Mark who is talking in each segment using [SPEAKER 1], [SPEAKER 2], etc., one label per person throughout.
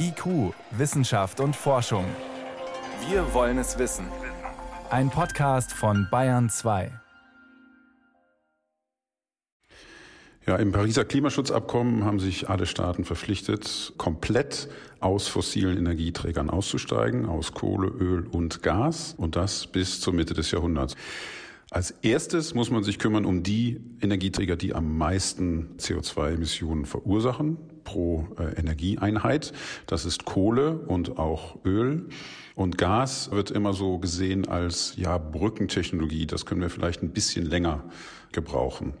[SPEAKER 1] IQ, Wissenschaft und Forschung. Wir wollen es wissen. Ein Podcast von Bayern 2.
[SPEAKER 2] Ja, im Pariser Klimaschutzabkommen haben sich alle Staaten verpflichtet, komplett aus fossilen Energieträgern auszusteigen, aus Kohle, Öl und Gas, und das bis zur Mitte des Jahrhunderts. Als erstes muss man sich kümmern um die Energieträger, die am meisten CO2-Emissionen verursachen pro äh, Energieeinheit. Das ist Kohle und auch Öl. Und Gas wird immer so gesehen als ja Brückentechnologie. Das können wir vielleicht ein bisschen länger gebrauchen.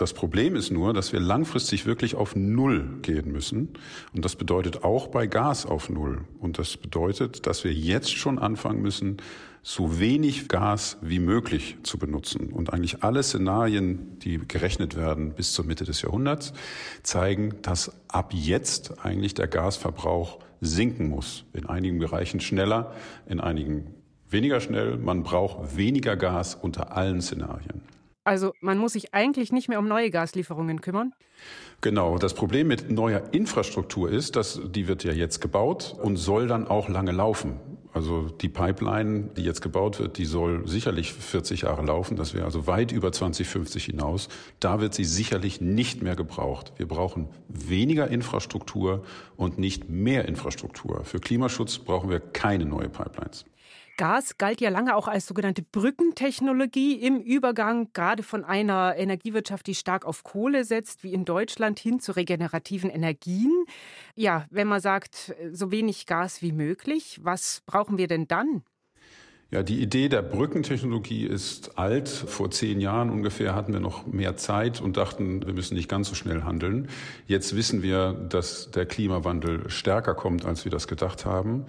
[SPEAKER 2] Das Problem ist nur, dass wir langfristig wirklich auf Null gehen müssen. Und das bedeutet auch bei Gas auf Null. Und das bedeutet, dass wir jetzt schon anfangen müssen, so wenig Gas wie möglich zu benutzen. Und eigentlich alle Szenarien, die gerechnet werden bis zur Mitte des Jahrhunderts, zeigen, dass ab jetzt eigentlich der Gasverbrauch sinken muss. In einigen Bereichen schneller, in einigen weniger schnell. Man braucht weniger Gas unter allen Szenarien.
[SPEAKER 3] Also man muss sich eigentlich nicht mehr um neue Gaslieferungen kümmern?
[SPEAKER 2] Genau. Das Problem mit neuer Infrastruktur ist, dass die wird ja jetzt gebaut und soll dann auch lange laufen. Also die Pipeline, die jetzt gebaut wird, die soll sicherlich 40 Jahre laufen. Das wäre also weit über 2050 hinaus. Da wird sie sicherlich nicht mehr gebraucht. Wir brauchen weniger Infrastruktur und nicht mehr Infrastruktur. Für Klimaschutz brauchen wir keine neue Pipelines.
[SPEAKER 3] Gas galt ja lange auch als sogenannte Brückentechnologie im Übergang gerade von einer Energiewirtschaft, die stark auf Kohle setzt, wie in Deutschland, hin zu regenerativen Energien. Ja, wenn man sagt, so wenig Gas wie möglich, was brauchen wir denn dann?
[SPEAKER 2] Ja, die Idee der Brückentechnologie ist alt. Vor zehn Jahren ungefähr hatten wir noch mehr Zeit und dachten, wir müssen nicht ganz so schnell handeln. Jetzt wissen wir, dass der Klimawandel stärker kommt, als wir das gedacht haben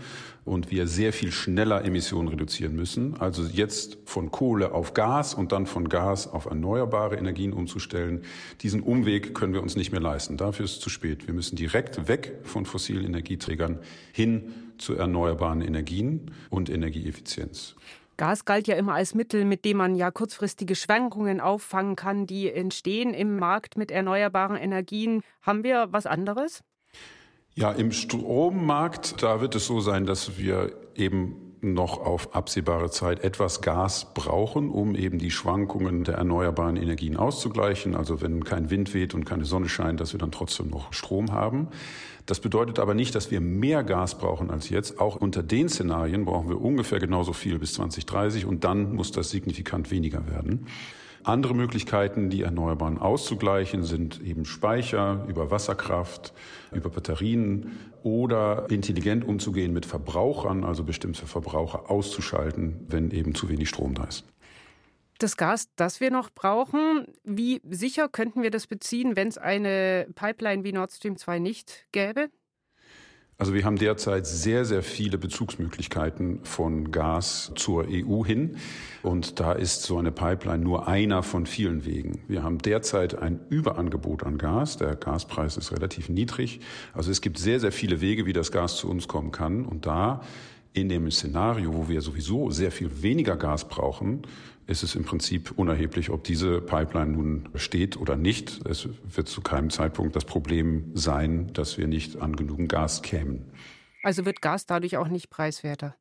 [SPEAKER 2] und wir sehr viel schneller Emissionen reduzieren müssen. Also jetzt von Kohle auf Gas und dann von Gas auf erneuerbare Energien umzustellen. Diesen Umweg können wir uns nicht mehr leisten. Dafür ist es zu spät. Wir müssen direkt weg von fossilen Energieträgern hin zu erneuerbaren Energien und Energieeffizienz.
[SPEAKER 3] Gas galt ja immer als Mittel, mit dem man ja kurzfristige Schwankungen auffangen kann, die entstehen im Markt mit erneuerbaren Energien. Haben wir was anderes?
[SPEAKER 2] Ja, im Strommarkt, da wird es so sein, dass wir eben noch auf absehbare Zeit etwas Gas brauchen, um eben die Schwankungen der erneuerbaren Energien auszugleichen. Also wenn kein Wind weht und keine Sonne scheint, dass wir dann trotzdem noch Strom haben. Das bedeutet aber nicht, dass wir mehr Gas brauchen als jetzt. Auch unter den Szenarien brauchen wir ungefähr genauso viel bis 2030 und dann muss das signifikant weniger werden. Andere Möglichkeiten, die Erneuerbaren auszugleichen, sind eben Speicher über Wasserkraft, über Batterien oder intelligent umzugehen mit Verbrauchern, also bestimmte Verbraucher auszuschalten, wenn eben zu wenig Strom da ist.
[SPEAKER 3] Das Gas, das wir noch brauchen, wie sicher könnten wir das beziehen, wenn es eine Pipeline wie Nord Stream 2 nicht gäbe?
[SPEAKER 2] Also wir haben derzeit sehr, sehr viele Bezugsmöglichkeiten von Gas zur EU hin. Und da ist so eine Pipeline nur einer von vielen Wegen. Wir haben derzeit ein Überangebot an Gas. Der Gaspreis ist relativ niedrig. Also es gibt sehr, sehr viele Wege, wie das Gas zu uns kommen kann. Und da in dem Szenario, wo wir sowieso sehr viel weniger Gas brauchen, ist es im Prinzip unerheblich, ob diese Pipeline nun steht oder nicht. Es wird zu keinem Zeitpunkt das Problem sein, dass wir nicht an genügend Gas kämen.
[SPEAKER 3] Also wird Gas dadurch auch nicht preiswerter?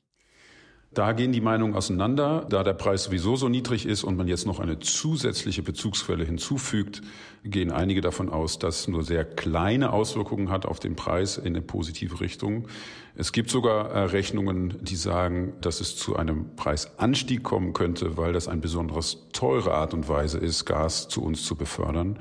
[SPEAKER 2] Da gehen die Meinungen auseinander. Da der Preis sowieso so niedrig ist und man jetzt noch eine zusätzliche Bezugsquelle hinzufügt, gehen einige davon aus, dass nur sehr kleine Auswirkungen hat auf den Preis in eine positive Richtung. Es gibt sogar äh, Rechnungen, die sagen, dass es zu einem Preisanstieg kommen könnte, weil das eine besonders teure Art und Weise ist, Gas zu uns zu befördern.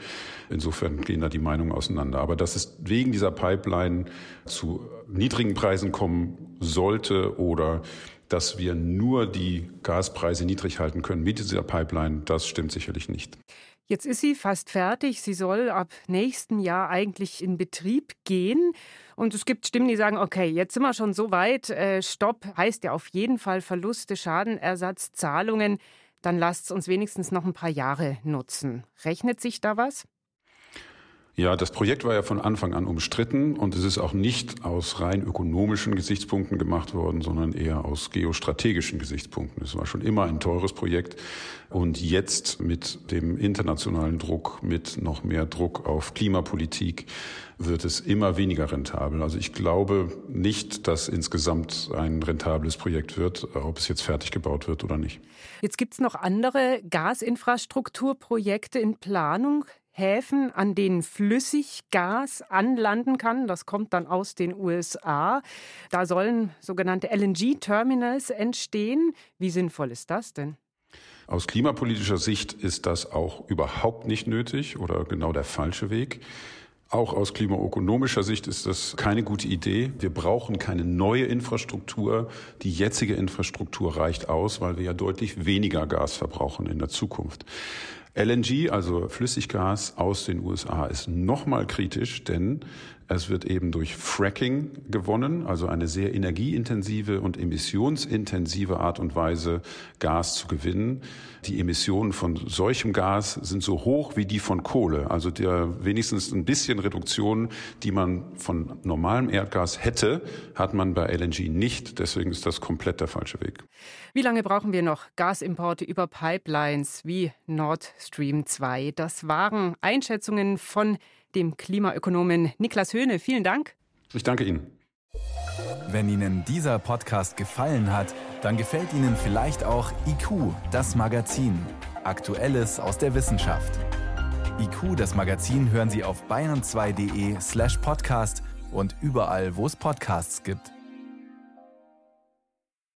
[SPEAKER 2] Insofern gehen da die Meinungen auseinander. Aber dass es wegen dieser Pipeline zu niedrigen Preisen kommen sollte oder dass wir nur die Gaspreise niedrig halten können mit dieser Pipeline, das stimmt sicherlich nicht.
[SPEAKER 3] Jetzt ist sie fast fertig. Sie soll ab nächsten Jahr eigentlich in Betrieb gehen. Und es gibt Stimmen, die sagen, okay, jetzt sind wir schon so weit. Äh, Stopp heißt ja auf jeden Fall Verluste, Schadenersatz, Zahlungen. Dann lasst es uns wenigstens noch ein paar Jahre nutzen. Rechnet sich da was?
[SPEAKER 2] Ja, das Projekt war ja von Anfang an umstritten und es ist auch nicht aus rein ökonomischen Gesichtspunkten gemacht worden, sondern eher aus geostrategischen Gesichtspunkten. Es war schon immer ein teures Projekt und jetzt mit dem internationalen Druck, mit noch mehr Druck auf Klimapolitik wird es immer weniger rentabel. Also ich glaube nicht, dass insgesamt ein rentables Projekt wird, ob es jetzt fertig gebaut wird oder nicht.
[SPEAKER 3] Jetzt gibt es noch andere Gasinfrastrukturprojekte in Planung. Häfen, an denen Flüssiggas anlanden kann. Das kommt dann aus den USA. Da sollen sogenannte LNG-Terminals entstehen. Wie sinnvoll ist das denn?
[SPEAKER 2] Aus klimapolitischer Sicht ist das auch überhaupt nicht nötig oder genau der falsche Weg. Auch aus klimaökonomischer Sicht ist das keine gute Idee. Wir brauchen keine neue Infrastruktur. Die jetzige Infrastruktur reicht aus, weil wir ja deutlich weniger Gas verbrauchen in der Zukunft. LNG, also Flüssiggas aus den USA, ist nochmal kritisch, denn es wird eben durch Fracking gewonnen, also eine sehr energieintensive und emissionsintensive Art und Weise, Gas zu gewinnen. Die Emissionen von solchem Gas sind so hoch wie die von Kohle. Also der wenigstens ein bisschen Reduktion, die man von normalem Erdgas hätte, hat man bei LNG nicht. Deswegen ist das komplett der falsche Weg.
[SPEAKER 3] Wie lange brauchen wir noch Gasimporte über Pipelines wie Nord Stream 2? Das waren Einschätzungen von dem Klimaökonomen Niklas Höhne. Vielen Dank.
[SPEAKER 2] Ich danke Ihnen.
[SPEAKER 1] Wenn Ihnen dieser Podcast gefallen hat, dann gefällt Ihnen vielleicht auch IQ, das Magazin. Aktuelles aus der Wissenschaft. IQ, das Magazin, hören Sie auf bayern2.de slash podcast und überall, wo es Podcasts gibt.